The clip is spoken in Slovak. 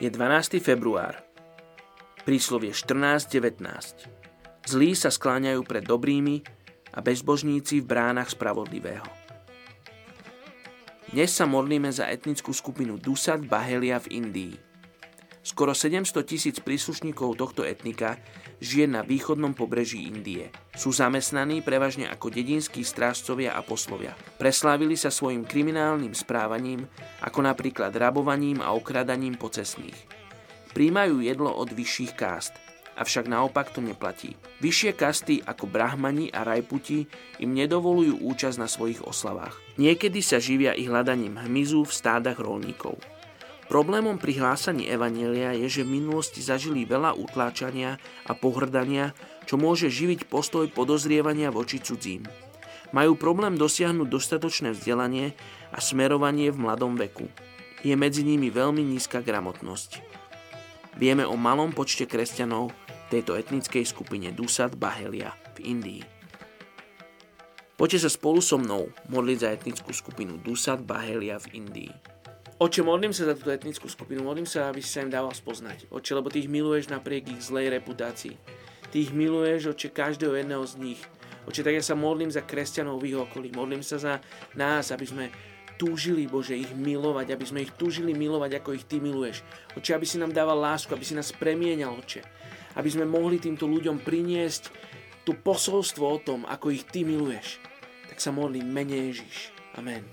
Je 12. február. Príslovie 14.19. Zlí sa skláňajú pred dobrými a bezbožníci v bránach spravodlivého. Dnes sa modlíme za etnickú skupinu Dusat Bahelia v Indii. Skoro 700 tisíc príslušníkov tohto etnika žije na východnom pobreží Indie. Sú zamestnaní prevažne ako dedinskí strážcovia a poslovia. Preslávili sa svojim kriminálnym správaním, ako napríklad rabovaním a okradaním pocesných. Príjmajú jedlo od vyšších kást, avšak naopak to neplatí. Vyššie kasty ako brahmani a rajputi im nedovolujú účasť na svojich oslavách. Niekedy sa živia i hľadaním hmyzu v stádach rolníkov. Problémom pri hlásaní Evanielia je, že v minulosti zažili veľa utláčania a pohrdania, čo môže živiť postoj podozrievania voči cudzím. Majú problém dosiahnuť dostatočné vzdelanie a smerovanie v mladom veku. Je medzi nimi veľmi nízka gramotnosť. Vieme o malom počte kresťanov tejto etnickej skupine Dusat Bahelia v Indii. Poďte sa spolu so mnou modliť za etnickú skupinu Dusat Bahelia v Indii. Oče, modlím sa za túto etnickú skupinu, modlím sa, aby si sa im dával spoznať. Oče, lebo ty ich miluješ napriek ich zlej reputácii. Ty ich miluješ, oče, každého jedného z nich. Oče, tak ja sa modlím za kresťanov v ich okolí. Modlím sa za nás, aby sme túžili, Bože, ich milovať, aby sme ich túžili milovať, ako ich Ty miluješ. Oče, aby si nám dával lásku, aby si nás premienal, Oče. Aby sme mohli týmto ľuďom priniesť tú posolstvo o tom, ako ich Ty miluješ. Tak sa modlím, mene Ježiš. Amen.